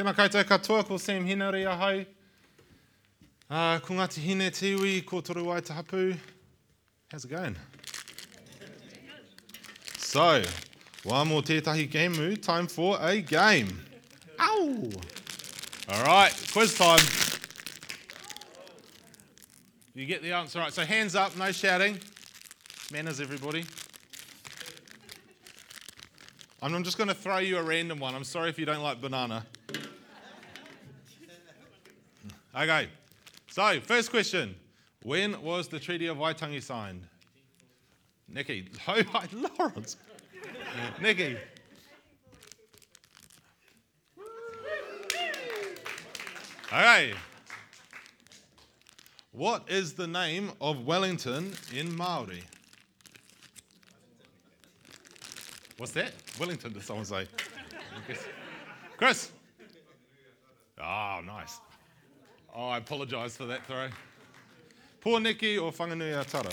Tēnā koutou katoa ko Sam Hinari ahau. Uh, ko Ngāti Hine Tiwi, ko Toru. How's it going? So, one more tētahi game mood, time for a game. Ow! All right, quiz time. You get the answer right. So hands up, no shouting. Manners, everybody. I'm just going to throw you a random one. I'm sorry if you don't like banana. Okay. So, first question. When was the Treaty of Waitangi signed? Nikki. Oh, hi, Lawrence. Nikki. Okay. What is the name of Wellington in Maori? What's that? Wellington, did someone say? Chris. Oh, nice. Oh, I apologise for that throw. Pōneke or Whanganui-a-Tara.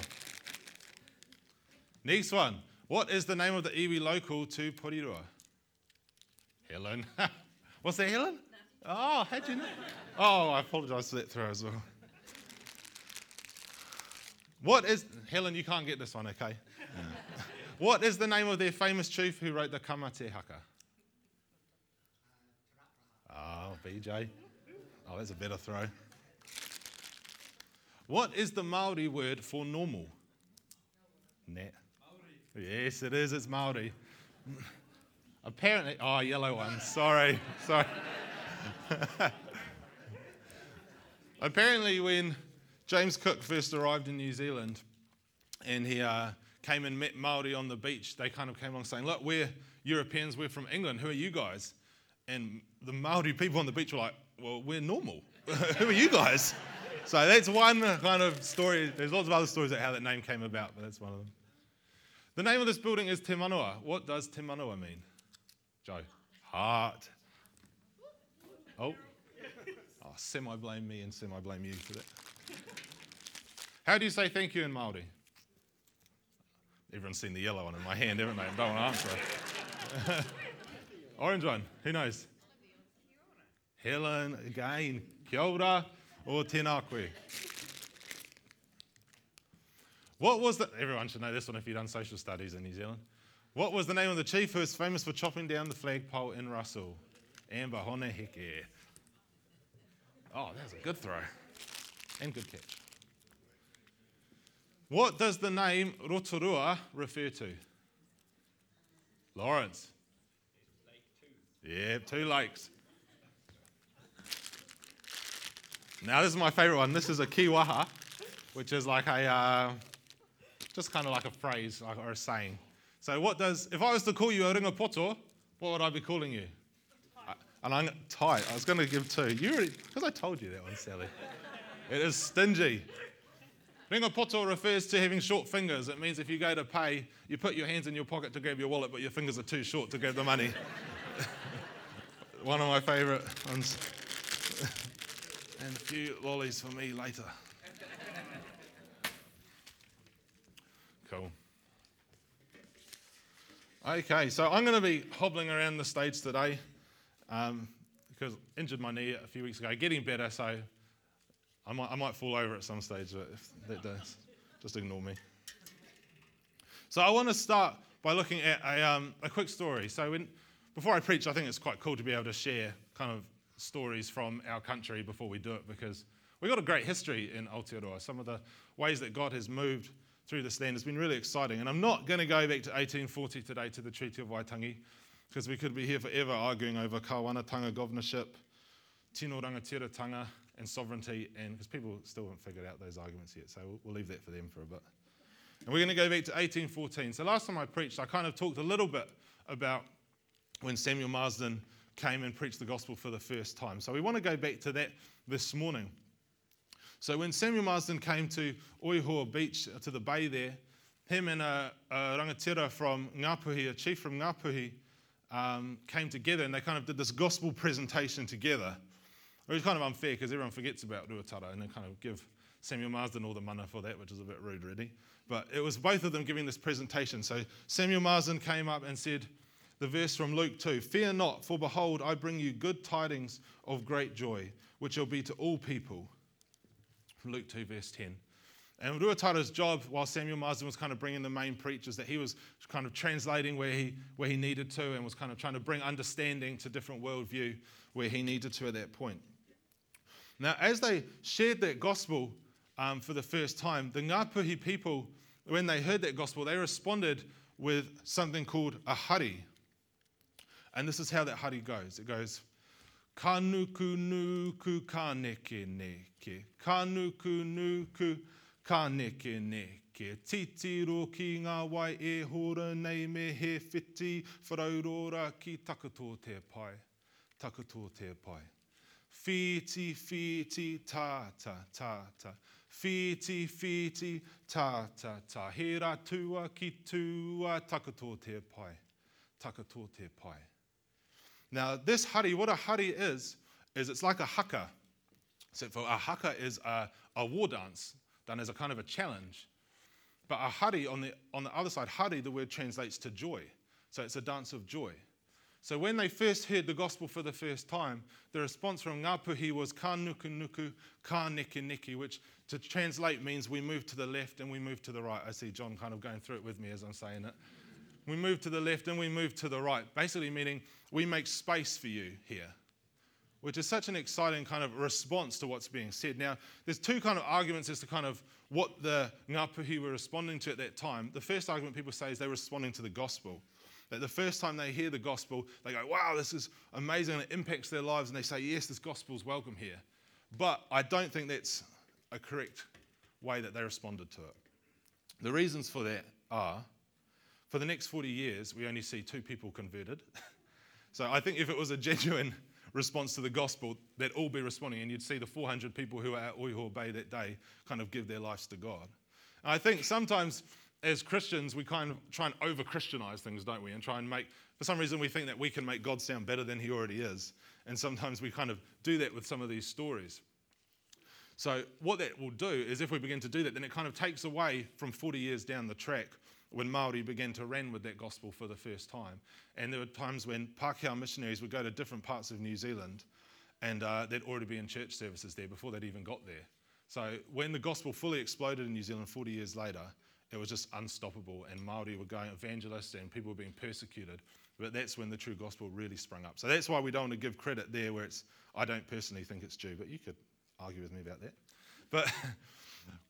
Next one. What is the name of the iwi local to Porirua? Helen. What's that, Helen? Oh, how'd you know? Oh, I apologise for that throw as well. What is, Helen, you can't get this one, okay? what is the name of their famous chief who wrote the Ka Mate Haka? Oh, uh, ah, BJ. Oh, that's a better throw. What is the Maori word for normal? Net. Yes, it is. It's Maori. Apparently, oh, yellow one. Sorry, sorry. Apparently, when James Cook first arrived in New Zealand, and he uh, came and met Maori on the beach, they kind of came along saying, "Look, we're Europeans. We're from England. Who are you guys?" And the Maori people on the beach were like, "Well, we're normal. Who are you guys?" So that's one kind of story. There's lots of other stories about how that name came about, but that's one of them. The name of this building is Te Manua. What does Te Manua mean? Joe. Heart. Oh. Oh, semi blame me and semi blame you for that. How do you say thank you in Māori? Everyone's seen the yellow one in my hand, haven't they? Don't want to answer. Orange one. Who knows? Helen again. Kia ora or koe. What was the, everyone should know this one if you've done social studies in New Zealand. What was the name of the chief who was famous for chopping down the flagpole in Russell? Amber Hone Heke. Oh, that was a good throw. And good catch. What does the name Rotorua refer to? Lawrence. Yeah, two lakes. Now, this is my favorite one. This is a kiwaha, which is like a, uh, just kind of like a phrase or a saying. So, what does, if I was to call you a ringapoto, what would I be calling you? And I'm tight. I was going to give two. You already because I told you that one, Sally. it is stingy. Ringapoto refers to having short fingers. It means if you go to pay, you put your hands in your pocket to grab your wallet, but your fingers are too short to grab the money. one of my favourite ones. and a few lollies for me later. Cool. Okay, so I'm going to be hobbling around the stage today um, because I injured my knee a few weeks ago, getting better, so I might, I might fall over at some stage, but if that does, just ignore me. So I want to start by looking at a, um, a quick story. So when, before I preach, I think it's quite cool to be able to share kind of stories from our country before we do it because we've got a great history in Aotearoa. Some of the ways that God has moved through this land has been really exciting. And I'm not going to go back to 1840 today to the Treaty of Waitangi because we could be here forever arguing over kawanatanga governorship, tino rangatiratanga, and sovereignty, and because people still haven't figured out those arguments yet, so we'll, we'll leave that for them for a bit. And we're going to go back to 1814. So last time I preached, I kind of talked a little bit about when Samuel Marsden came and preached the gospel for the first time. So we want to go back to that this morning. So when Samuel Marsden came to Oihi Beach, uh, to the bay there, him and a, a rangatira from Ngapuhi, a chief from Ngapuhi, um, came together and they kind of did this gospel presentation together. It was kind of unfair because everyone forgets about Ruatara and they kind of give Samuel Marsden all the mana for that, which is a bit rude, really. But it was both of them giving this presentation. So Samuel Marsden came up and said, the verse from Luke 2 Fear not, for behold, I bring you good tidings of great joy, which shall be to all people. Luke 2, verse 10. And Ruatara's job, while Samuel Marsden was kind of bringing the main preachers, that he was kind of translating where he, where he needed to and was kind of trying to bring understanding to different worldview where he needed to at that point. Now, as they shared that gospel um, for the first time, the Ngapuhi people, when they heard that gospel, they responded with something called a hari. And this is how that hari goes. It goes, Kanuku nuku kaneke neke. Kanuku nuku kaneke neke. Titiro ki ngā wai e hora nei me he whiti wharaurora ki takato te pai. Takato te pai. Whiti, whiti, tāta, tāta. Whiti, whiti, tāta, tā. He rā tua ki tua takato te pai. Takato te pai. Now, this hari, what a hari is, is it's like a haka. So, for a haka is a, a war dance done as a kind of a challenge. But a hari, on the, on the other side, hari, the word translates to joy. So, it's a dance of joy. So, when they first heard the gospel for the first time, the response from Ngapuhi was ka nuku nuku, ka niki niki, which to translate means we move to the left and we move to the right. I see John kind of going through it with me as I'm saying it. We move to the left and we move to the right, basically meaning we make space for you here, which is such an exciting kind of response to what's being said. Now, there's two kind of arguments as to kind of what the Ngapuhi were responding to at that time. The first argument people say is they're responding to the gospel. That the first time they hear the gospel, they go, wow, this is amazing, and it impacts their lives, and they say, yes, this gospel's welcome here. But I don't think that's a correct way that they responded to it. The reasons for that are for the next 40 years, we only see two people converted. so I think if it was a genuine response to the gospel, they'd all be responding, and you'd see the 400 people who were at Oihi Bay that day kind of give their lives to God. And I think sometimes as Christians, we kind of try and over Christianize things, don't we? And try and make, for some reason, we think that we can make God sound better than he already is. And sometimes we kind of do that with some of these stories. So, what that will do is if we begin to do that, then it kind of takes away from 40 years down the track when Maori began to run with that gospel for the first time. And there were times when Pākehā missionaries would go to different parts of New Zealand and uh, they'd already be in church services there before they'd even got there. So when the gospel fully exploded in New Zealand 40 years later, it was just unstoppable and Maori were going evangelists and people were being persecuted. But that's when the true gospel really sprung up. So that's why we don't want to give credit there where it's, I don't personally think it's due, but you could argue with me about that. But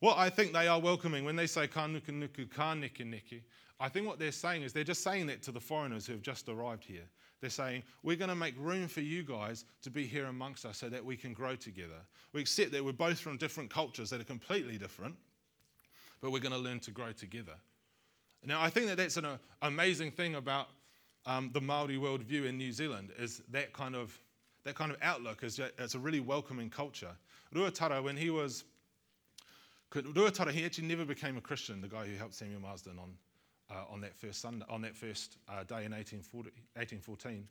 what I think they are welcoming when they say ka nuku nuku, ka niki niki, I think what they're saying is they're just saying that to the foreigners who have just arrived here. They're saying, We're going to make room for you guys to be here amongst us so that we can grow together. We accept that we're both from different cultures that are completely different, but we're going to learn to grow together. Now, I think that that's an uh, amazing thing about um, the Maori worldview in New Zealand is that kind of that kind of outlook is it's a really welcoming culture. Ruatara, when he was Ruatara, he actually never became a Christian, the guy who helped Samuel Marsden on, uh, on that first, Sunday, on that first uh, day in 1814.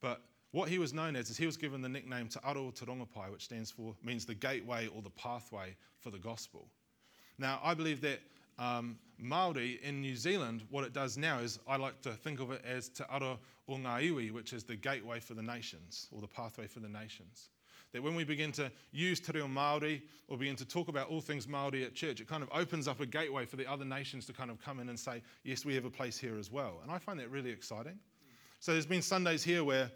But what he was known as is he was given the nickname Te Aro Te Rongopai, which stands for, means the gateway or the pathway for the gospel. Now, I believe that um, Māori in New Zealand, what it does now is I like to think of it as Te Aro o Ngā Iwi, which is the gateway for the nations, or the pathway for the nations. That when we begin to use Te Reo Māori or begin to talk about all things Māori at church, it kind of opens up a gateway for the other nations to kind of come in and say, yes, we have a place here as well. And I find that really exciting. So there's been Sundays here where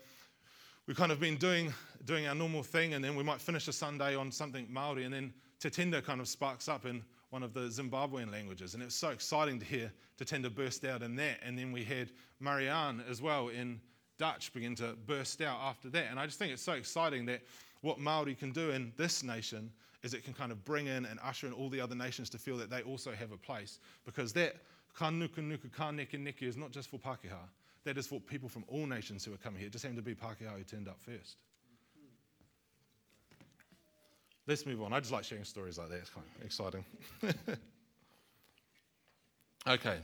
we've kind of been doing, doing our normal thing, and then we might finish a Sunday on something Māori, and then Tatenda kind of sparks up in one of the Zimbabwean languages. And it was so exciting to hear Tatenda burst out in that. And then we had Marianne as well in Dutch begin to burst out after that. And I just think it's so exciting that what Maori can do in this nation is it can kind of bring in and usher in all the other nations to feel that they also have a place. Because that ka nuku nuku ka neke neke is not just for Pākehā. That is for people from all nations who are coming here. It just happened to be Pākehā who turned up first. Let's move on. I just like sharing stories like that. It's kind of exciting. okay.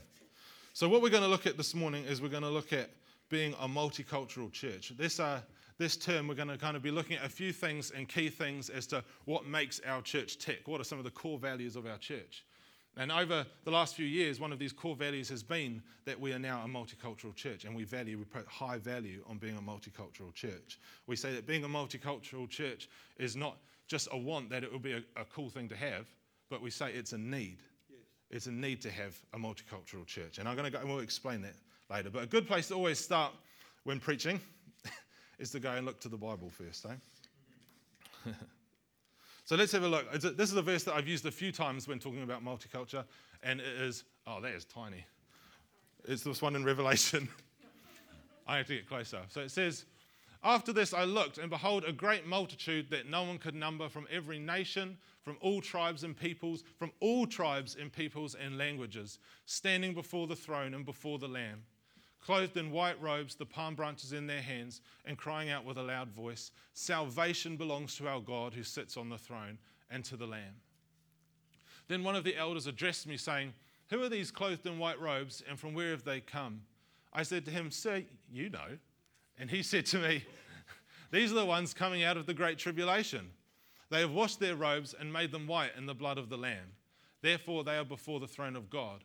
So, what we're going to look at this morning is we're going to look at being a multicultural church. This, uh, this term, we're going to kind of be looking at a few things and key things as to what makes our church tick. What are some of the core values of our church? And over the last few years, one of these core values has been that we are now a multicultural church and we value, we put high value on being a multicultural church. We say that being a multicultural church is not just a want that it would be a, a cool thing to have, but we say it's a need. Yes. It's a need to have a multicultural church. And I'm going to go and we'll explain that later. But a good place to always start when preaching is to go and look to the Bible first, eh? So let's have a look. This is a verse that I've used a few times when talking about multicultural, and it is, oh, that is tiny. It's this one in Revelation. I have to get closer. So it says, After this I looked, and behold, a great multitude that no one could number from every nation, from all tribes and peoples, from all tribes and peoples and languages, standing before the throne and before the Lamb clothed in white robes, the palm branches in their hands, and crying out with a loud voice Salvation belongs to our God who sits on the throne and to the Lamb. Then one of the elders addressed me, saying, Who are these clothed in white robes, and from where have they come? I said to him, Sir, you know. And he said to me, These are the ones coming out of the great tribulation. They have washed their robes and made them white in the blood of the Lamb. Therefore, they are before the throne of God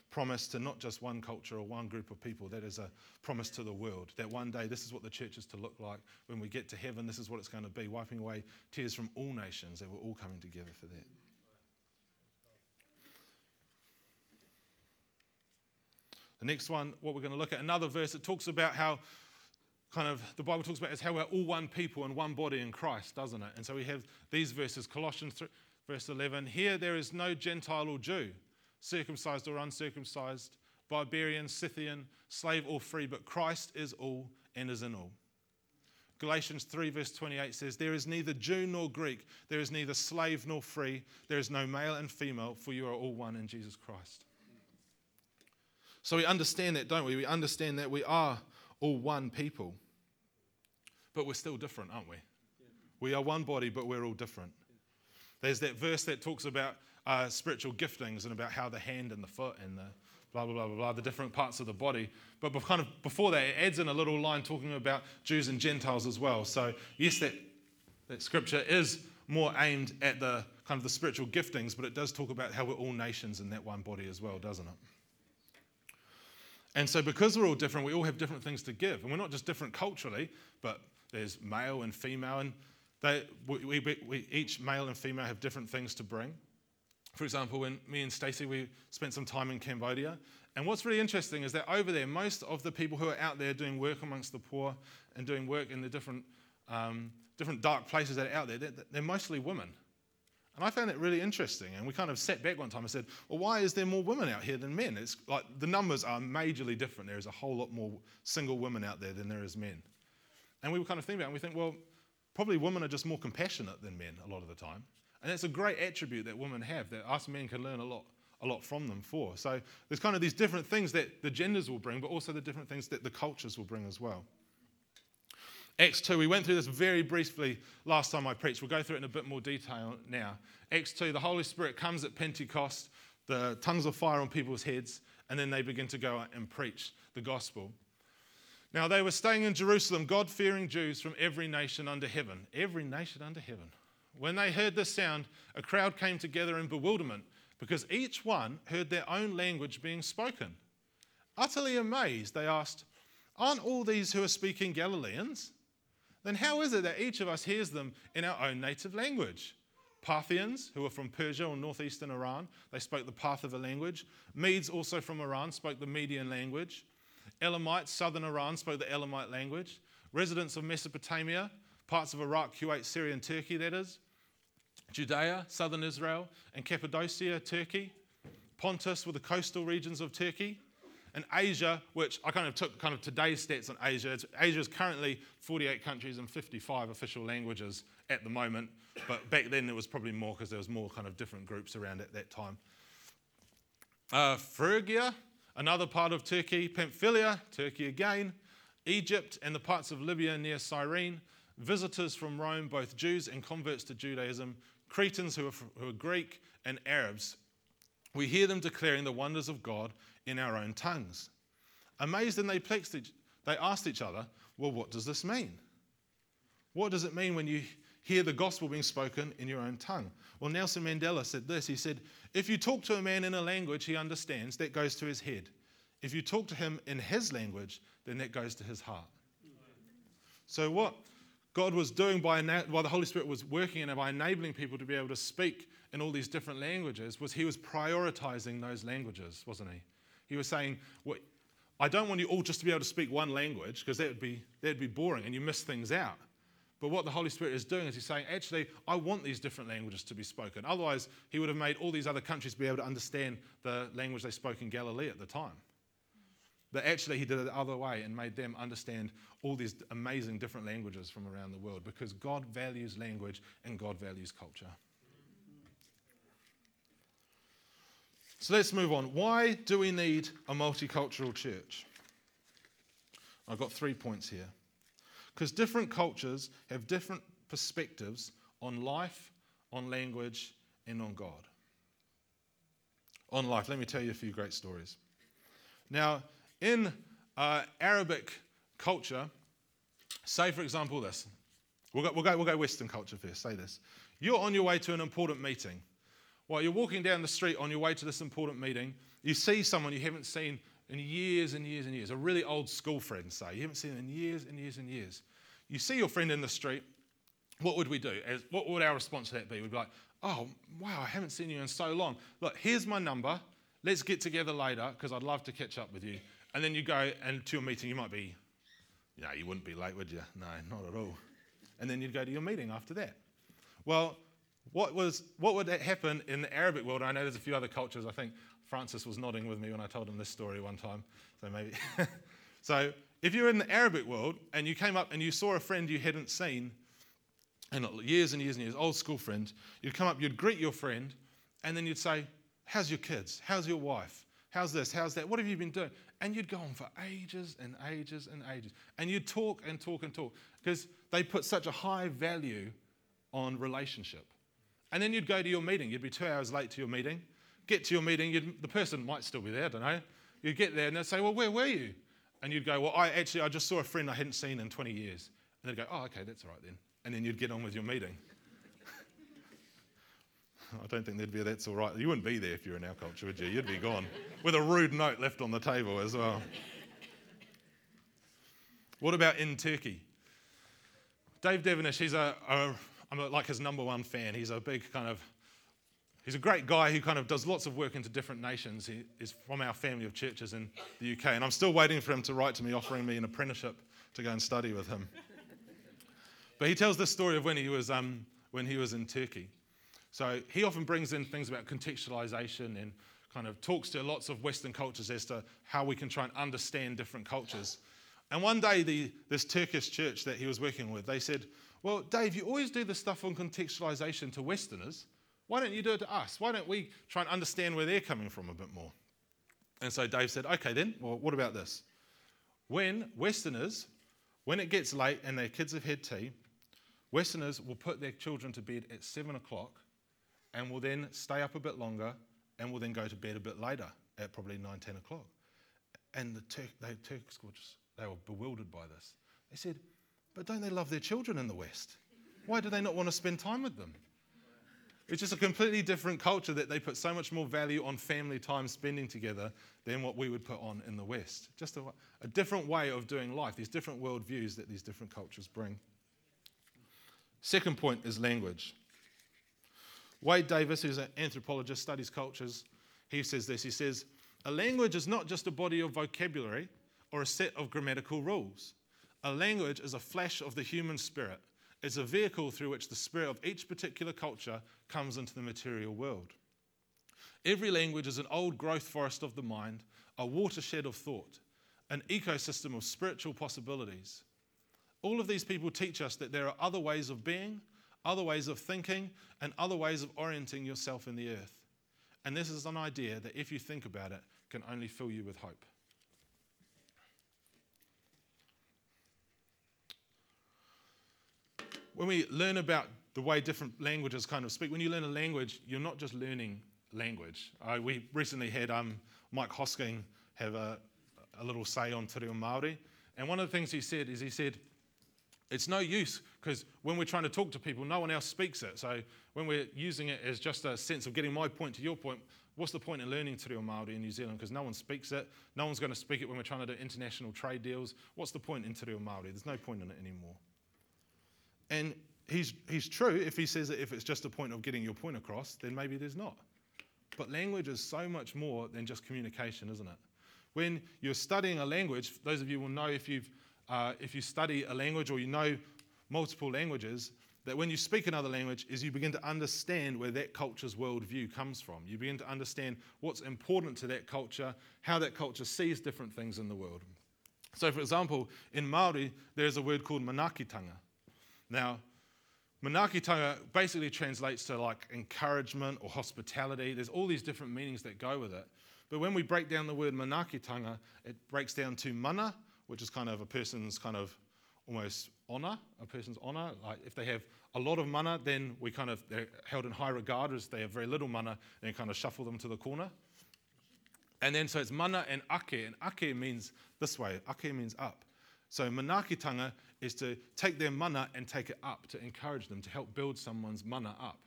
promise to not just one culture or one group of people. That is a promise to the world. That one day this is what the church is to look like. When we get to heaven, this is what it's going to be wiping away tears from all nations. That we're all coming together for that. The next one, what we're going to look at, another verse that talks about how kind of the Bible talks about is how we're all one people and one body in Christ, doesn't it? And so we have these verses, Colossians 3, verse 11. Here there is no Gentile or Jew circumcised or uncircumcised, barbarian, Scythian, slave or free, but Christ is all and is in all. Galatians 3, verse 28 says, There is neither Jew nor Greek, there is neither slave nor free, there is no male and female, for you are all one in Jesus Christ. So we understand that, don't we? We understand that we are all one people. But we're still different, aren't we? We are one body, but we're all different. There's that verse that talks about uh, spiritual giftings and about how the hand and the foot and the blah, blah, blah, blah, blah, the different parts of the body. But kind of before that, it adds in a little line talking about Jews and Gentiles as well. So, yes, that, that scripture is more aimed at the kind of the spiritual giftings, but it does talk about how we're all nations in that one body as well, doesn't it? And so, because we're all different, we all have different things to give. And we're not just different culturally, but there's male and female, and they, we, we, we, each male and female have different things to bring. For example, when me and Stacey we spent some time in Cambodia, and what's really interesting is that over there, most of the people who are out there doing work amongst the poor and doing work in the different, um, different dark places that are out there, they're, they're mostly women. And I found that really interesting. And we kind of sat back one time and said, well, why is there more women out here than men? It's like the numbers are majorly different. There is a whole lot more single women out there than there is men. And we were kind of thinking about it, and we think, well, probably women are just more compassionate than men a lot of the time. And it's a great attribute that women have that us men can learn a lot, a lot from them for. So there's kind of these different things that the genders will bring, but also the different things that the cultures will bring as well. Acts 2, we went through this very briefly last time I preached. We'll go through it in a bit more detail now. Acts 2, the Holy Spirit comes at Pentecost, the tongues of fire on people's heads, and then they begin to go out and preach the gospel. Now, they were staying in Jerusalem, God fearing Jews from every nation under heaven. Every nation under heaven. When they heard this sound, a crowd came together in bewilderment because each one heard their own language being spoken. Utterly amazed, they asked, Aren't all these who are speaking Galileans? Then how is it that each of us hears them in our own native language? Parthians, who were from Persia or northeastern Iran, they spoke the Parthian language. Medes, also from Iran, spoke the Median language. Elamites, southern Iran, spoke the Elamite language. Residents of Mesopotamia, parts of Iraq, Kuwait, Syria, and Turkey, that is, Judea, southern Israel, and Cappadocia, Turkey, Pontus were the coastal regions of Turkey, and Asia, which I kind of took kind of today's stats on Asia. It's, Asia is currently 48 countries and 55 official languages at the moment, but back then there was probably more because there was more kind of different groups around at that time. Uh, Phrygia, another part of Turkey, Pamphylia, Turkey again, Egypt and the parts of Libya near Cyrene, visitors from Rome, both Jews and converts to Judaism, Cretans who are, who are Greek, and Arabs. We hear them declaring the wonders of God in our own tongues. Amazed and perplexed, they asked each other, Well, what does this mean? What does it mean when you hear the gospel being spoken in your own tongue? Well, Nelson Mandela said this He said, If you talk to a man in a language he understands, that goes to his head. If you talk to him in his language, then that goes to his heart. So, what God was doing by, while the Holy Spirit was working and by enabling people to be able to speak in all these different languages was He was prioritizing those languages, wasn't He? He was saying, well, I don't want you all just to be able to speak one language because that would be, that would be boring and you miss things out. But what the Holy Spirit is doing is He's saying, actually, I want these different languages to be spoken. Otherwise, He would have made all these other countries be able to understand the language they spoke in Galilee at the time. But actually, he did it the other way and made them understand all these amazing different languages from around the world because God values language and God values culture. So let's move on. Why do we need a multicultural church? I've got three points here. Because different cultures have different perspectives on life, on language, and on God. On life, let me tell you a few great stories. Now, in uh, Arabic culture, say for example this. We'll go, we'll, go, we'll go Western culture first. Say this. You're on your way to an important meeting. While you're walking down the street on your way to this important meeting, you see someone you haven't seen in years and years and years, a really old school friend, say. You haven't seen in years and years and years. You see your friend in the street, what would we do? As, what would our response to that be? We'd be like, oh, wow, I haven't seen you in so long. Look, here's my number. Let's get together later because I'd love to catch up with you. And then you go and to your meeting, you might be, you know, you wouldn't be late, would you? No, not at all. And then you'd go to your meeting after that. Well, what, was, what would happen in the Arabic world? I know there's a few other cultures. I think Francis was nodding with me when I told him this story one time. So maybe. so if you're in the Arabic world and you came up and you saw a friend you hadn't seen in years and years and years, old school friend, you'd come up, you'd greet your friend, and then you'd say, How's your kids? How's your wife? How's this? How's that? What have you been doing? And you'd go on for ages and ages and ages. And you'd talk and talk and talk because they put such a high value on relationship. And then you'd go to your meeting. You'd be two hours late to your meeting. Get to your meeting, the person might still be there, I don't know. You'd get there and they'd say, Well, where were you? And you'd go, Well, I actually, I just saw a friend I hadn't seen in 20 years. And they'd go, Oh, okay, that's all right then. And then you'd get on with your meeting. I don't think there'd be a that's all right. You wouldn't be there if you're in our culture, would you? You'd be gone with a rude note left on the table as well. What about in Turkey? Dave Devenish, he's a, a I'm like his number one fan. He's a big kind of, he's a great guy who kind of does lots of work into different nations. He is from our family of churches in the UK, and I'm still waiting for him to write to me offering me an apprenticeship to go and study with him. but he tells this story of when he was, um, when he was in Turkey. So he often brings in things about contextualization and kind of talks to lots of Western cultures as to how we can try and understand different cultures. And one day, the, this Turkish church that he was working with, they said, Well, Dave, you always do this stuff on contextualization to Westerners. Why don't you do it to us? Why don't we try and understand where they're coming from a bit more? And so Dave said, Okay, then, well, what about this? When Westerners, when it gets late and their kids have had tea, Westerners will put their children to bed at seven o'clock and will then stay up a bit longer and will then go to bed a bit later at probably 9, 10 o'clock. And the Turk, they, Turks were just, they were bewildered by this. They said, but don't they love their children in the West? Why do they not want to spend time with them? It's just a completely different culture that they put so much more value on family time spending together than what we would put on in the West. Just a, a different way of doing life, these different worldviews that these different cultures bring. Second point is language. Wade Davis, who's an anthropologist, studies cultures, he says this. He says, A language is not just a body of vocabulary or a set of grammatical rules. A language is a flash of the human spirit. It's a vehicle through which the spirit of each particular culture comes into the material world. Every language is an old growth forest of the mind, a watershed of thought, an ecosystem of spiritual possibilities. All of these people teach us that there are other ways of being, other ways of thinking, and other ways of orienting yourself in the earth. And this is an idea that, if you think about it, can only fill you with hope. When we learn about the way different languages kind of speak, when you learn a language, you're not just learning language. Uh, we recently had um, Mike Hosking have a, a little say on Te Reo Māori, and one of the things he said is he said, it's no use because when we're trying to talk to people, no one else speaks it. So when we're using it as just a sense of getting my point to your point, what's the point in learning Te Reo Māori in New Zealand? Because no one speaks it. No one's going to speak it when we're trying to do international trade deals. What's the point in Te Reo Māori? There's no point in it anymore. And he's, he's true if he says that if it's just a point of getting your point across, then maybe there's not. But language is so much more than just communication, isn't it? When you're studying a language, those of you will know if, you've, uh, if you study a language or you know multiple languages, that when you speak another language is you begin to understand where that culture's worldview comes from. You begin to understand what's important to that culture, how that culture sees different things in the world. So, for example, in Maori, there's a word called manaakitanga. Now, manaakitanga basically translates to like encouragement or hospitality. There's all these different meanings that go with it. But when we break down the word manaakitanga, it breaks down to mana, which is kind of a person's kind of almost honor, a person's honor. Like if they have a lot of mana, then we kind of, they're held in high regard. As they have very little mana, then kind of shuffle them to the corner. And then so it's mana and ake, and ake means this way. Ake means up. So manaakitanga is to take their mana and take it up, to encourage them, to help build someone's mana up.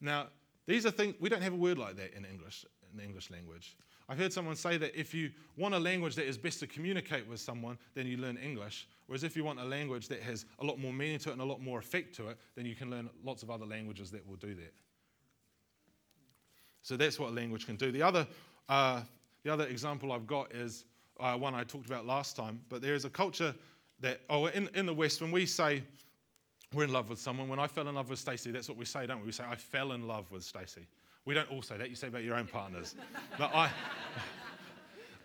Now, these are things, we don't have a word like that in English in the English language. I've heard someone say that if you want a language that is best to communicate with someone, then you learn English. Whereas if you want a language that has a lot more meaning to it and a lot more effect to it, then you can learn lots of other languages that will do that. So that's what language can do. The other, uh, the other example I've got is uh, one I talked about last time, but there is a culture that, oh, in, in the West, when we say we're in love with someone, when I fell in love with Stacey, that's what we say, don't we? We say, I fell in love with Stacey. We don't all say that. You say about your own partners. but I,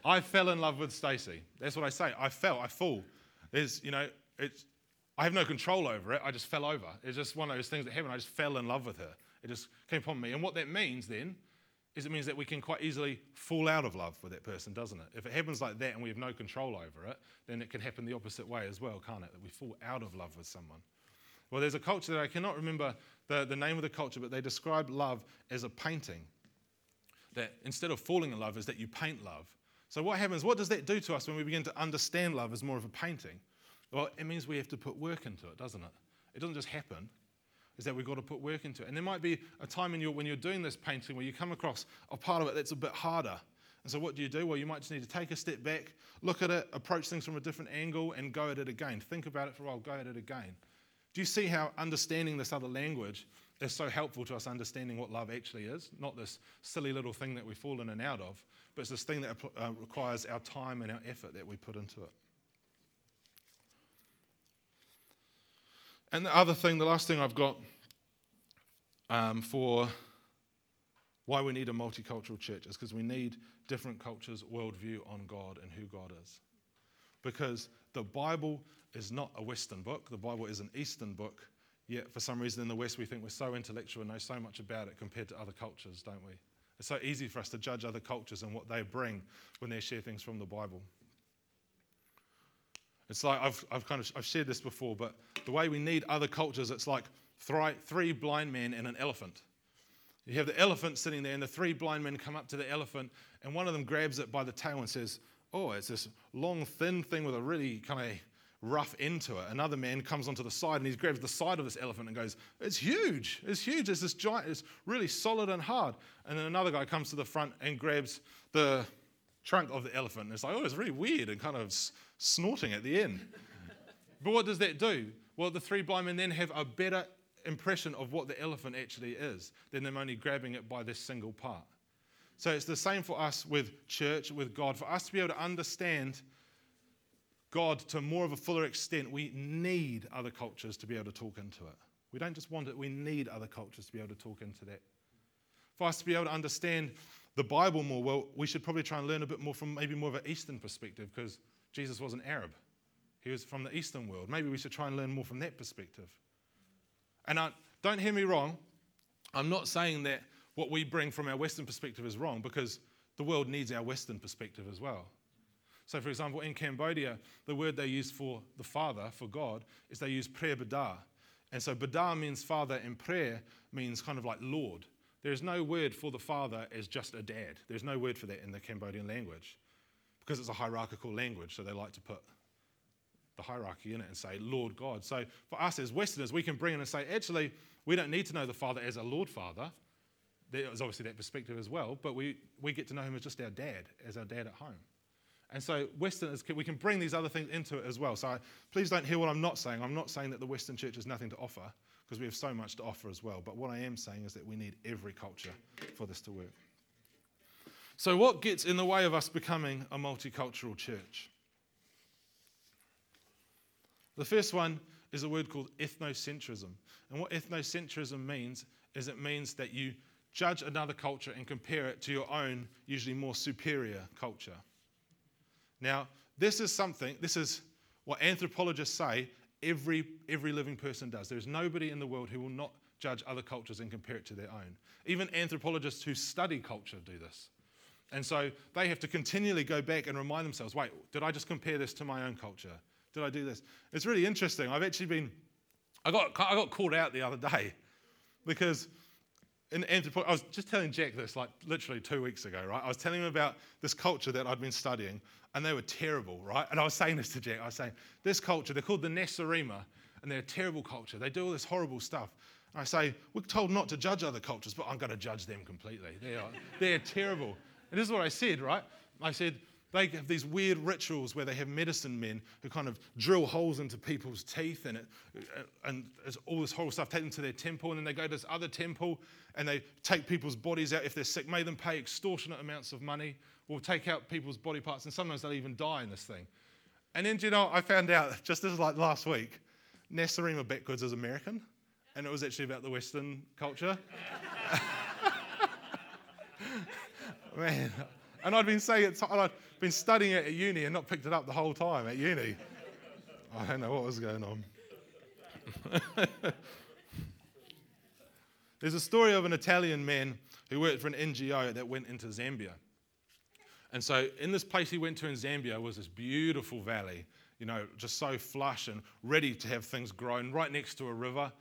I fell in love with Stacey. That's what I say. I fell. I fall. There's, you know, it's, I have no control over it. I just fell over. It's just one of those things that happened. I just fell in love with her. It just came upon me. And what that means then is it means that we can quite easily fall out of love with that person, doesn't it? If it happens like that and we have no control over it, then it can happen the opposite way as well, can't it? That we fall out of love with someone. Well, there's a culture that I cannot remember the, the name of the culture, but they describe love as a painting. That instead of falling in love, is that you paint love. So, what happens? What does that do to us when we begin to understand love as more of a painting? Well, it means we have to put work into it, doesn't it? It doesn't just happen. Is that we've got to put work into it. And there might be a time in your, when you're doing this painting where you come across a part of it that's a bit harder. And so, what do you do? Well, you might just need to take a step back, look at it, approach things from a different angle, and go at it again. Think about it for a while, go at it again. Do you see how understanding this other language is so helpful to us understanding what love actually is? Not this silly little thing that we fall in and out of, but it's this thing that uh, requires our time and our effort that we put into it. And the other thing, the last thing I've got um, for why we need a multicultural church is because we need different cultures' worldview on God and who God is. Because the Bible is not a Western book, the Bible is an Eastern book. Yet, for some reason in the West, we think we're so intellectual and know so much about it compared to other cultures, don't we? It's so easy for us to judge other cultures and what they bring when they share things from the Bible. It's like I've, I've kind of I've shared this before, but the way we need other cultures, it's like three, three blind men and an elephant. You have the elephant sitting there, and the three blind men come up to the elephant, and one of them grabs it by the tail and says, Oh, it's this long, thin thing with a really kind of rough end to it. Another man comes onto the side and he grabs the side of this elephant and goes, It's huge. It's huge. It's this giant. It's really solid and hard. And then another guy comes to the front and grabs the trunk of the elephant. And it's like, Oh, it's really weird and kind of snorting at the end. but what does that do? Well, the three blind men then have a better impression of what the elephant actually is than them only grabbing it by this single part. So it's the same for us with church, with God. For us to be able to understand God to more of a fuller extent, we need other cultures to be able to talk into it. We don't just want it, we need other cultures to be able to talk into that. For us to be able to understand the Bible more well, we should probably try and learn a bit more from maybe more of an Eastern perspective because Jesus was an Arab. He was from the Eastern world. Maybe we should try and learn more from that perspective. And I, don't hear me wrong, I'm not saying that what we bring from our Western perspective is wrong because the world needs our Western perspective as well. So, for example, in Cambodia, the word they use for the Father, for God, is they use Prebada. And so Bada means father, and prayer means kind of like Lord. There is no word for the father as just a dad. There's no word for that in the Cambodian language because it's a hierarchical language, so they like to put the hierarchy in it and say Lord God. So for us as Westerners, we can bring in and say, actually, we don't need to know the Father as a Lord Father. There is obviously that perspective as well, but we, we get to know him as just our dad, as our dad at home. And so Westerners, we can bring these other things into it as well. So I, please don't hear what I'm not saying. I'm not saying that the Western church has nothing to offer, because we have so much to offer as well. But what I am saying is that we need every culture for this to work. So, what gets in the way of us becoming a multicultural church? The first one is a word called ethnocentrism. And what ethnocentrism means is it means that you judge another culture and compare it to your own, usually more superior culture. Now, this is something, this is what anthropologists say every, every living person does. There's nobody in the world who will not judge other cultures and compare it to their own. Even anthropologists who study culture do this. And so they have to continually go back and remind themselves wait, did I just compare this to my own culture? Did I do this? It's really interesting. I've actually been, I got, I got called out the other day because I was just telling Jack this like literally two weeks ago, right? I was telling him about this culture that I'd been studying and they were terrible, right? And I was saying this to Jack. I was saying, this culture, they're called the Nacirema and they're a terrible culture. They do all this horrible stuff. And I say, we're told not to judge other cultures, but I'm going to judge them completely. They are, they're terrible. And this is what I said, right? I said, they have these weird rituals where they have medicine men who kind of drill holes into people's teeth and, it, and all this horrible stuff, take them to their temple, and then they go to this other temple and they take people's bodies out if they're sick, make them pay extortionate amounts of money, or take out people's body parts, and sometimes they'll even die in this thing. And then, you know, I found out just this is like last week, Nacirema Backwards is American, and it was actually about the Western culture. Man, and I'd been saying it, I'd been studying it at uni and not picked it up the whole time at uni. I don't know what was going on. There's a story of an Italian man who worked for an NGO that went into Zambia. And so, in this place he went to in Zambia was this beautiful valley, you know, just so flush and ready to have things grown right next to a river.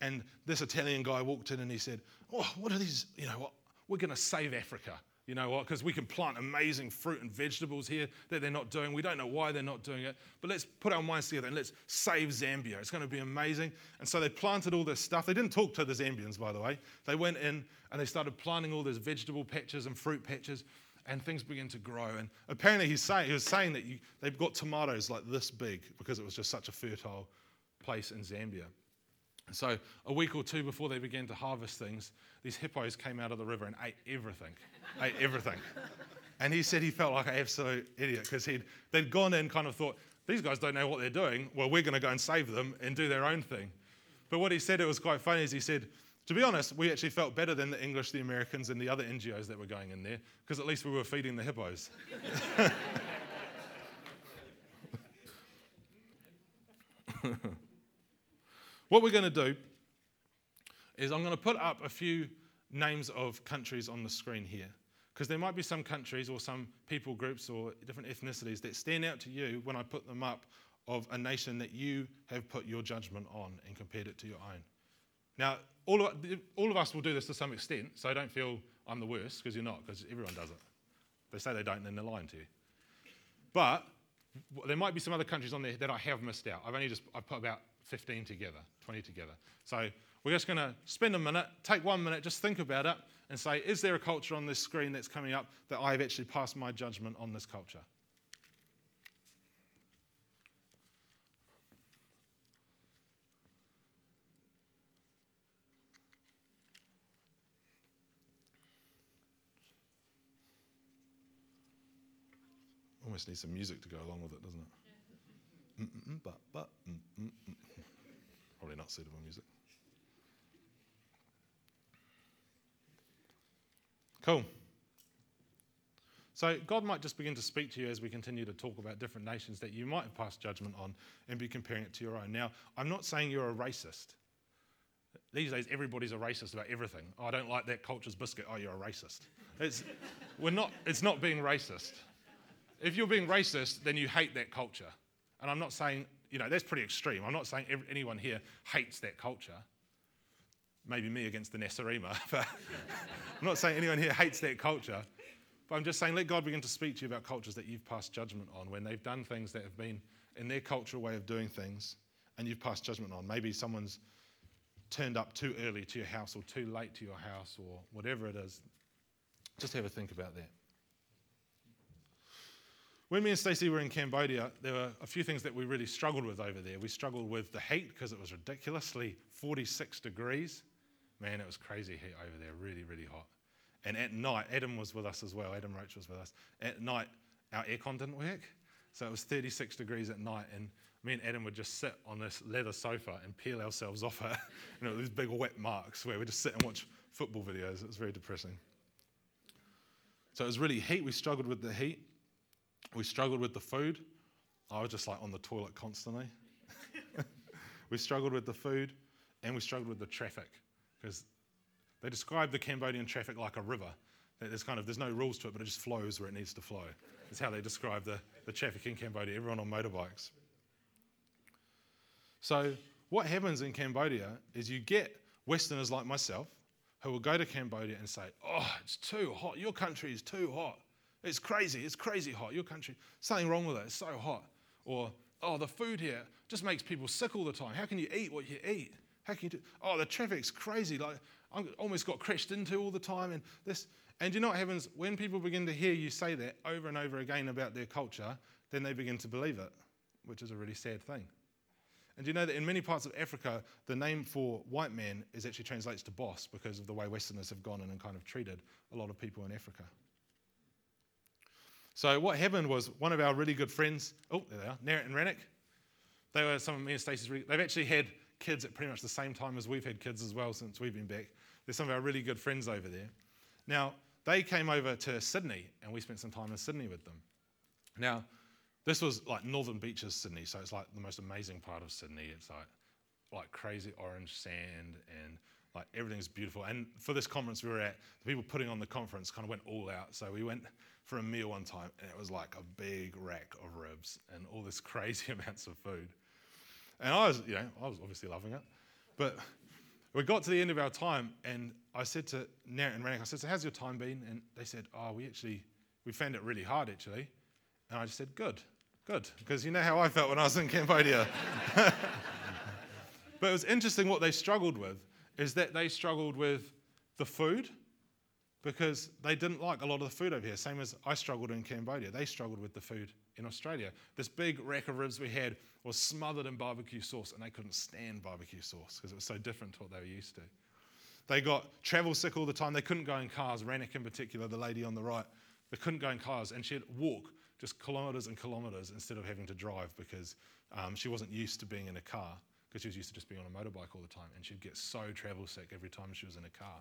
And this Italian guy walked in and he said, Oh, what are these? You know what? We're going to save Africa. You know what? Because we can plant amazing fruit and vegetables here that they're not doing. We don't know why they're not doing it. But let's put our minds together and let's save Zambia. It's going to be amazing. And so they planted all this stuff. They didn't talk to the Zambians, by the way. They went in and they started planting all these vegetable patches and fruit patches, and things began to grow. And apparently, he's saying, he was saying that you, they've got tomatoes like this big because it was just such a fertile place in Zambia. So, a week or two before they began to harvest things, these hippos came out of the river and ate everything. ate everything. And he said he felt like an absolute idiot because he'd, they'd gone in kind of thought, these guys don't know what they're doing. Well, we're going to go and save them and do their own thing. But what he said, it was quite funny, is he said, to be honest, we actually felt better than the English, the Americans, and the other NGOs that were going in there because at least we were feeding the hippos. What we're going to do is I'm going to put up a few names of countries on the screen here. Because there might be some countries or some people groups or different ethnicities that stand out to you when I put them up of a nation that you have put your judgment on and compared it to your own. Now, all of, all of us will do this to some extent, so don't feel I'm the worst, because you're not, because everyone does it. They say they don't, then they're lying to you. But there might be some other countries on there that I have missed out. I've only just I've put about 15 together, 20 together. So we're just going to spend a minute, take one minute, just think about it, and say, is there a culture on this screen that's coming up that I've actually passed my judgment on this culture? Almost needs some music to go along with it, doesn't it? But, but, Probably not suitable music. Cool. So, God might just begin to speak to you as we continue to talk about different nations that you might have passed judgment on and be comparing it to your own. Now, I'm not saying you're a racist. These days, everybody's a racist about everything. Oh, I don't like that culture's biscuit. Oh, you're a racist. It's, we're not, it's not being racist. If you're being racist, then you hate that culture. And I'm not saying you know, that's pretty extreme. I'm not saying every, anyone here hates that culture. Maybe me against the Nacirema, but I'm not saying anyone here hates that culture. But I'm just saying, let God begin to speak to you about cultures that you've passed judgment on when they've done things that have been in their cultural way of doing things and you've passed judgment on. Maybe someone's turned up too early to your house or too late to your house or whatever it is. Just have a think about that. When me and Stacey were in Cambodia, there were a few things that we really struggled with over there. We struggled with the heat because it was ridiculously 46 degrees. Man, it was crazy heat over there, really, really hot. And at night, Adam was with us as well. Adam Roach was with us. At night, our aircon didn't work. So it was 36 degrees at night. And me and Adam would just sit on this leather sofa and peel ourselves off it. you know, these big wet marks where we just sit and watch football videos. It was very depressing. So it was really heat. We struggled with the heat. We struggled with the food. I was just like on the toilet constantly. we struggled with the food and we struggled with the traffic because they describe the Cambodian traffic like a river. There's kind of there's no rules to it, but it just flows where it needs to flow. That's how they describe the, the traffic in Cambodia. Everyone on motorbikes. So what happens in Cambodia is you get Westerners like myself who will go to Cambodia and say, "Oh, it's too hot. Your country is too hot. It's crazy. It's crazy hot. Your country, something wrong with it. It's so hot." Or, "Oh, the food here just makes people sick all the time. How can you eat what you eat? How can you do? Oh, the traffic's crazy. Like I almost got crashed into all the time. And this, and you know what happens when people begin to hear you say that over and over again about their culture? Then they begin to believe it, which is a really sad thing. And you know that in many parts of Africa, the name for white man is actually translates to boss because of the way Westerners have gone in and kind of treated a lot of people in Africa. So what happened was one of our really good friends, oh, there they are, Narrett and Rannick. They were some of me and Stacey's, they've actually had kids at pretty much the same time as we've had kids as well since we've been back. They're some of our really good friends over there. Now, they came over to Sydney and we spent some time in Sydney with them. Now, this was like Northern Beaches, Sydney, so it's like the most amazing part of Sydney. It's like like crazy orange sand and like everything's beautiful. And for this conference we were at, the people putting on the conference kind of went all out. So we went for a meal one time and it was like a big rack of ribs and all this crazy amounts of food. And I was, you know, I was obviously loving it. But we got to the end of our time and I said to Nat and Rannick, I said, so how's your time been? And they said, oh, we actually, we found it really hard actually. And I just said, good. Good, because you know how I felt when I was in Cambodia. but it was interesting what they struggled with is that they struggled with the food because they didn't like a lot of the food over here, same as I struggled in Cambodia. They struggled with the food in Australia. This big rack of ribs we had was smothered in barbecue sauce, and they couldn't stand barbecue sauce because it was so different to what they were used to. They got travel sick all the time. They couldn't go in cars. Rannick, in particular, the lady on the right, they couldn't go in cars, and she'd walk just kilometres and kilometres instead of having to drive because um, she wasn't used to being in a car because she was used to just being on a motorbike all the time. And she'd get so travel sick every time she was in a car.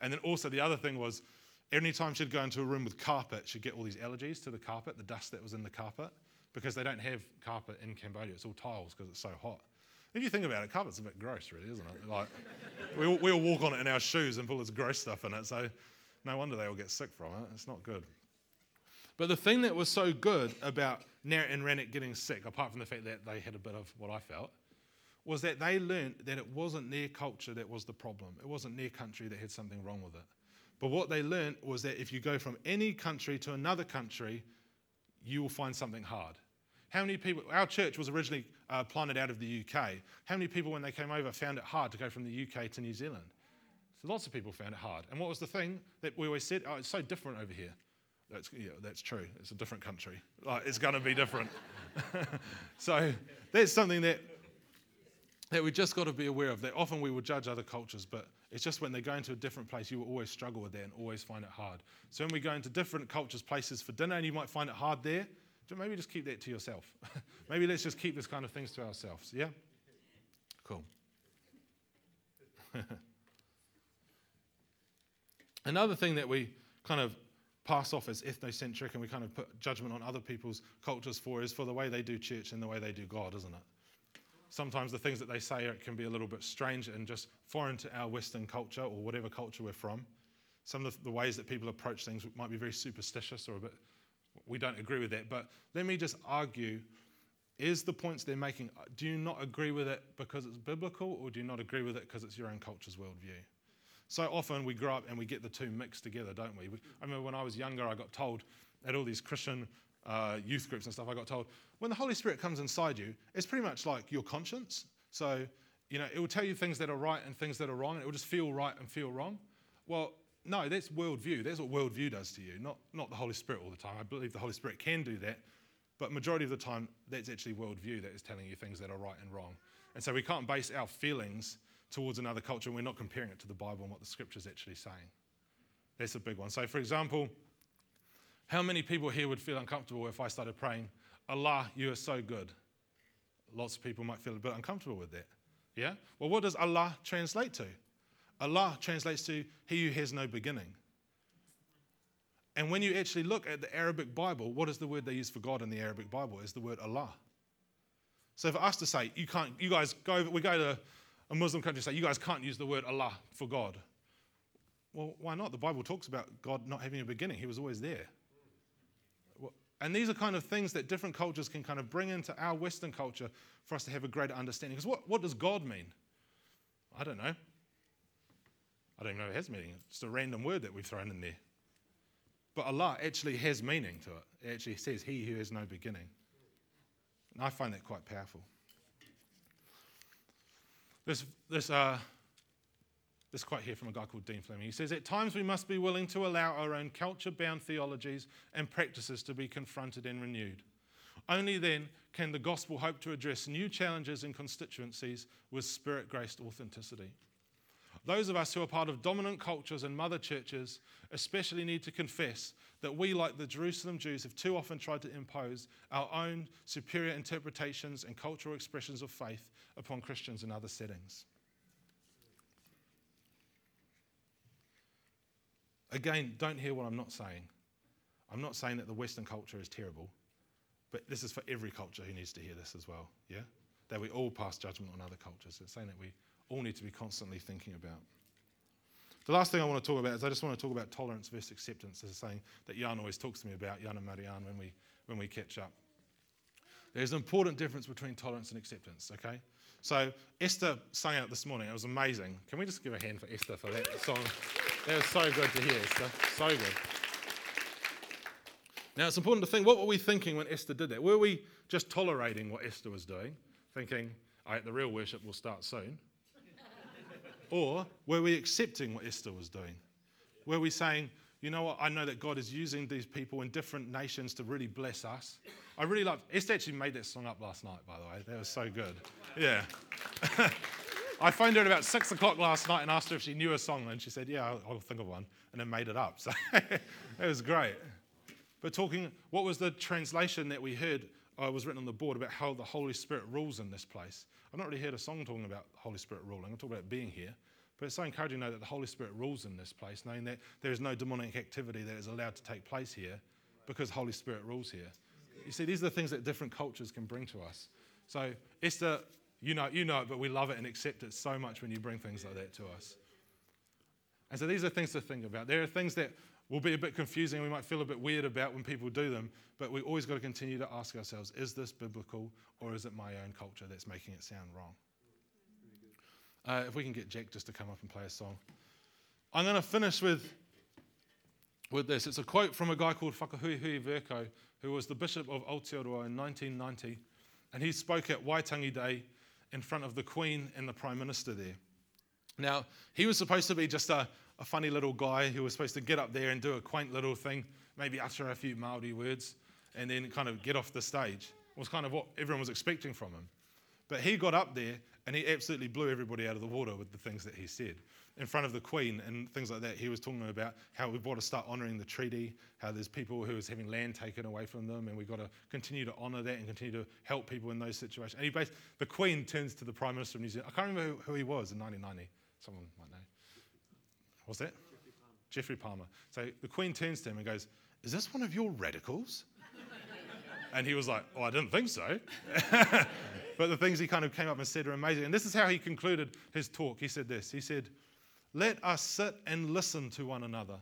And then also, the other thing was, any time she'd go into a room with carpet, she'd get all these allergies to the carpet, the dust that was in the carpet, because they don't have carpet in Cambodia. It's all tiles because it's so hot. If you think about it, carpet's a bit gross, really, isn't it? Like, we all, we all walk on it in our shoes and put this gross stuff in it, so no wonder they all get sick from it. It's not good. But the thing that was so good about Narrett and Rannick getting sick, apart from the fact that they had a bit of what I felt, was that they learned that it wasn't their culture that was the problem. It wasn't their country that had something wrong with it. But what they learned was that if you go from any country to another country, you will find something hard. How many people, our church was originally uh, planted out of the UK. How many people, when they came over, found it hard to go from the UK to New Zealand? So lots of people found it hard. And what was the thing that we always said? Oh, it's so different over here. That's, yeah, that's true. It's a different country. Like, it's going to be different. so that's something that, that we just got to be aware of. That often we will judge other cultures, but it's just when they go into a different place, you will always struggle with that and always find it hard. So when we go into different cultures, places for dinner, and you might find it hard there, maybe just keep that to yourself. maybe let's just keep this kind of things to ourselves. Yeah? Cool. Another thing that we kind of pass off as ethnocentric and we kind of put judgment on other people's cultures for is for the way they do church and the way they do God, isn't it? Sometimes the things that they say can be a little bit strange and just foreign to our Western culture or whatever culture we're from. Some of the ways that people approach things might be very superstitious or a bit, we don't agree with that. But let me just argue is the points they're making, do you not agree with it because it's biblical or do you not agree with it because it's your own culture's worldview? So often we grow up and we get the two mixed together, don't we? I remember when I was younger, I got told at all these Christian uh, youth groups and stuff, I got told when the Holy Spirit comes inside you, it's pretty much like your conscience. So, you know, it will tell you things that are right and things that are wrong, and it will just feel right and feel wrong. Well, no, that's worldview. That's what worldview does to you, not, not the Holy Spirit all the time. I believe the Holy Spirit can do that, but majority of the time, that's actually worldview that is telling you things that are right and wrong. And so we can't base our feelings towards another culture and we're not comparing it to the Bible and what the scripture is actually saying. That's a big one. So, for example, how many people here would feel uncomfortable if I started praying, Allah, you are so good? Lots of people might feel a bit uncomfortable with that. Yeah? Well, what does Allah translate to? Allah translates to He who has no beginning. And when you actually look at the Arabic Bible, what is the word they use for God in the Arabic Bible? Is the word Allah. So for us to say, you can't, you guys go, we go to a Muslim country and say, you guys can't use the word Allah for God. Well, why not? The Bible talks about God not having a beginning. He was always there. And these are kind of things that different cultures can kind of bring into our Western culture for us to have a greater understanding. Because what, what does God mean? I don't know. I don't even know it has meaning. It's just a random word that we've thrown in there. But Allah actually has meaning to it. It actually says, He who has no beginning. And I find that quite powerful. This, this, uh, this quote here from a guy called Dean Fleming. He says, At times we must be willing to allow our own culture bound theologies and practices to be confronted and renewed. Only then can the gospel hope to address new challenges and constituencies with spirit graced authenticity. Those of us who are part of dominant cultures and mother churches especially need to confess that we, like the Jerusalem Jews, have too often tried to impose our own superior interpretations and cultural expressions of faith upon Christians in other settings. Again, don't hear what I'm not saying. I'm not saying that the Western culture is terrible, but this is for every culture who needs to hear this as well, yeah? That we all pass judgment on other cultures. It's saying that we all need to be constantly thinking about. The last thing I want to talk about is I just want to talk about tolerance versus acceptance. This is something that Jan always talks to me about, Jan and Marianne, when we, when we catch up. There's an important difference between tolerance and acceptance, okay? So Esther sang out this morning. It was amazing. Can we just give a hand for Esther for that song? That was so good to hear, Esther. So good. Now, it's important to think what were we thinking when Esther did that? Were we just tolerating what Esther was doing, thinking, all right, the real worship will start soon? Or were we accepting what Esther was doing? Were we saying, you know what, I know that God is using these people in different nations to really bless us? I really love, Esther actually made that song up last night, by the way. That was so good. Yeah. I phoned her at about six o'clock last night and asked her if she knew a song, and she said, Yeah, I'll, I'll think of one, and then made it up. So it was great. But talking, what was the translation that we heard uh, was written on the board about how the Holy Spirit rules in this place? I've not really heard a song talking about Holy Spirit ruling. I'm talking about being here. But it's so encouraging to know that the Holy Spirit rules in this place, knowing that there is no demonic activity that is allowed to take place here because Holy Spirit rules here. You see, these are the things that different cultures can bring to us. So, Esther, you know, you know it, but we love it and accept it so much when you bring things like that to us. And so, these are things to think about. There are things that will be a bit confusing, we might feel a bit weird about when people do them, but we always got to continue to ask ourselves is this biblical or is it my own culture that's making it sound wrong? Uh, if we can get Jack just to come up and play a song. I'm going to finish with, with this. It's a quote from a guy called Whakahuihui Vercoe, who was the Bishop of Aotearoa in 1990, and he spoke at Waitangi Day in front of the Queen and the Prime Minister there. Now, he was supposed to be just a, a funny little guy who was supposed to get up there and do a quaint little thing, maybe utter a few Maori words, and then kind of get off the stage. It was kind of what everyone was expecting from him. But he got up there and he absolutely blew everybody out of the water with the things that he said. In front of the Queen and things like that, he was talking about how we've got to start honouring the treaty, how there's people who is having land taken away from them, and we've got to continue to honour that and continue to help people in those situations. And he the Queen turns to the Prime Minister of New Zealand. I can't remember who, who he was in 1990. Someone might know. What's that? Geoffrey Palmer. So the Queen turns to him and goes, Is this one of your radicals? and he was like, Oh, I didn't think so. but the things he kind of came up and said are amazing. And this is how he concluded his talk. He said this He said, Let us sit and listen to one another.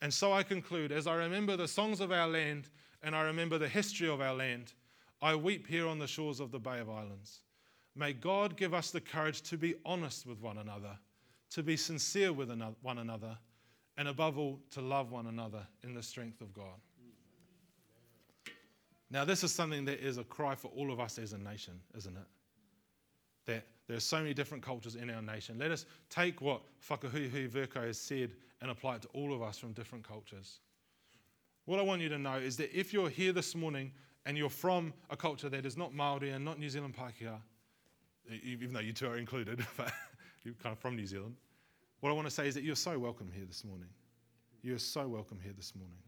And so I conclude, as I remember the songs of our land and I remember the history of our land, I weep here on the shores of the Bay of Islands. May God give us the courage to be honest with one another, to be sincere with one another, and above all, to love one another in the strength of God. Now, this is something that is a cry for all of us as a nation, isn't it? That there are so many different cultures in our nation. Let us take what Whakahuihui Vercoe has said and apply it to all of us from different cultures. What I want you to know is that if you're here this morning and you're from a culture that is not Māori and not New Zealand Pākehā, even though you two are included, but you're kind of from New Zealand, what I want to say is that you're so welcome here this morning. You're so welcome here this morning.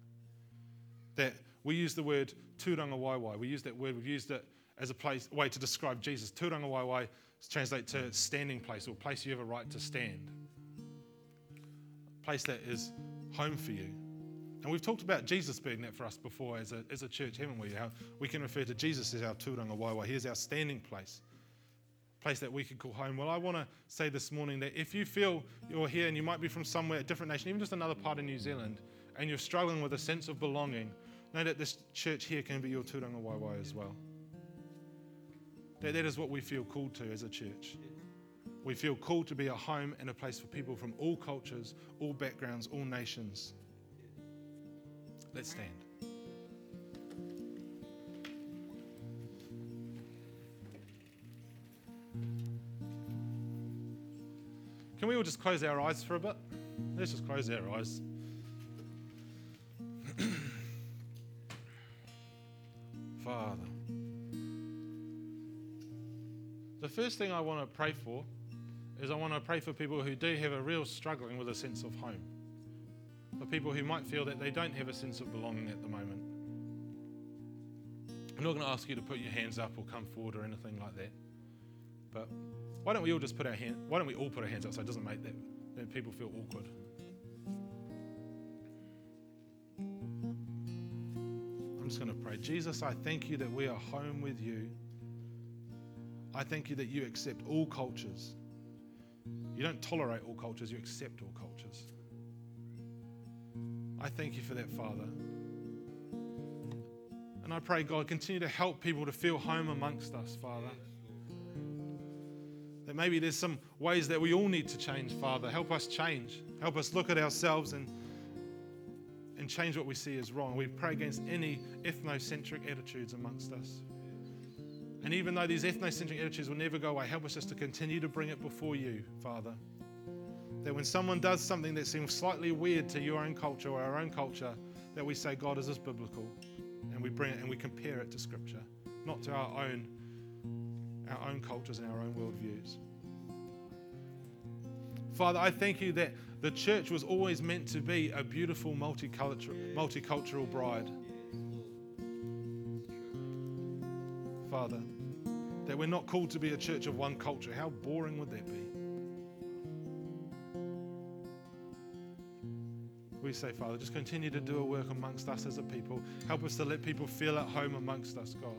That we use the word tūrangawaewae. We use that word, we've used it as a place, way to describe Jesus. Tūrangawaewae translates to standing place or place you have a right to stand. Place that is home for you. And we've talked about Jesus being that for us before as a, as a church, haven't we? How we can refer to Jesus as our tūrangawaewae. Here's our standing place, place that we could call home. Well, I want to say this morning that if you feel you're here and you might be from somewhere, a different nation, even just another part of New Zealand, and you're struggling with a sense of belonging, know that this church here can be your tūrangawaewae as well. That that is what we feel called to as a church. We feel called to be a home and a place for people from all cultures, all backgrounds, all nations. Let's stand. Can we all just close our eyes for a bit? Let's just close our eyes. First thing I want to pray for is I want to pray for people who do have a real struggling with a sense of home for people who might feel that they don't have a sense of belonging at the moment. I'm not going to ask you to put your hands up or come forward or anything like that. But why don't we all just put our hand? Why don't we all put our hands up so it doesn't make that, that people feel awkward? I'm just going to pray. Jesus, I thank you that we are home with you. I thank you that you accept all cultures. You don't tolerate all cultures, you accept all cultures. I thank you for that, Father. And I pray, God, continue to help people to feel home amongst us, Father. That maybe there's some ways that we all need to change, Father. Help us change. Help us look at ourselves and, and change what we see as wrong. We pray against any ethnocentric attitudes amongst us. And even though these ethnocentric attitudes will never go away, help us just to continue to bring it before you, Father. That when someone does something that seems slightly weird to your own culture or our own culture, that we say, God, is this biblical? And we bring it and we compare it to Scripture, not to our own, our own cultures and our own worldviews. Father, I thank you that the church was always meant to be a beautiful multicultural, multicultural bride. Father, that we're not called to be a church of one culture. How boring would that be? we say, Father, just continue to do a work amongst us as a people. Help us to let people feel at home amongst us, God.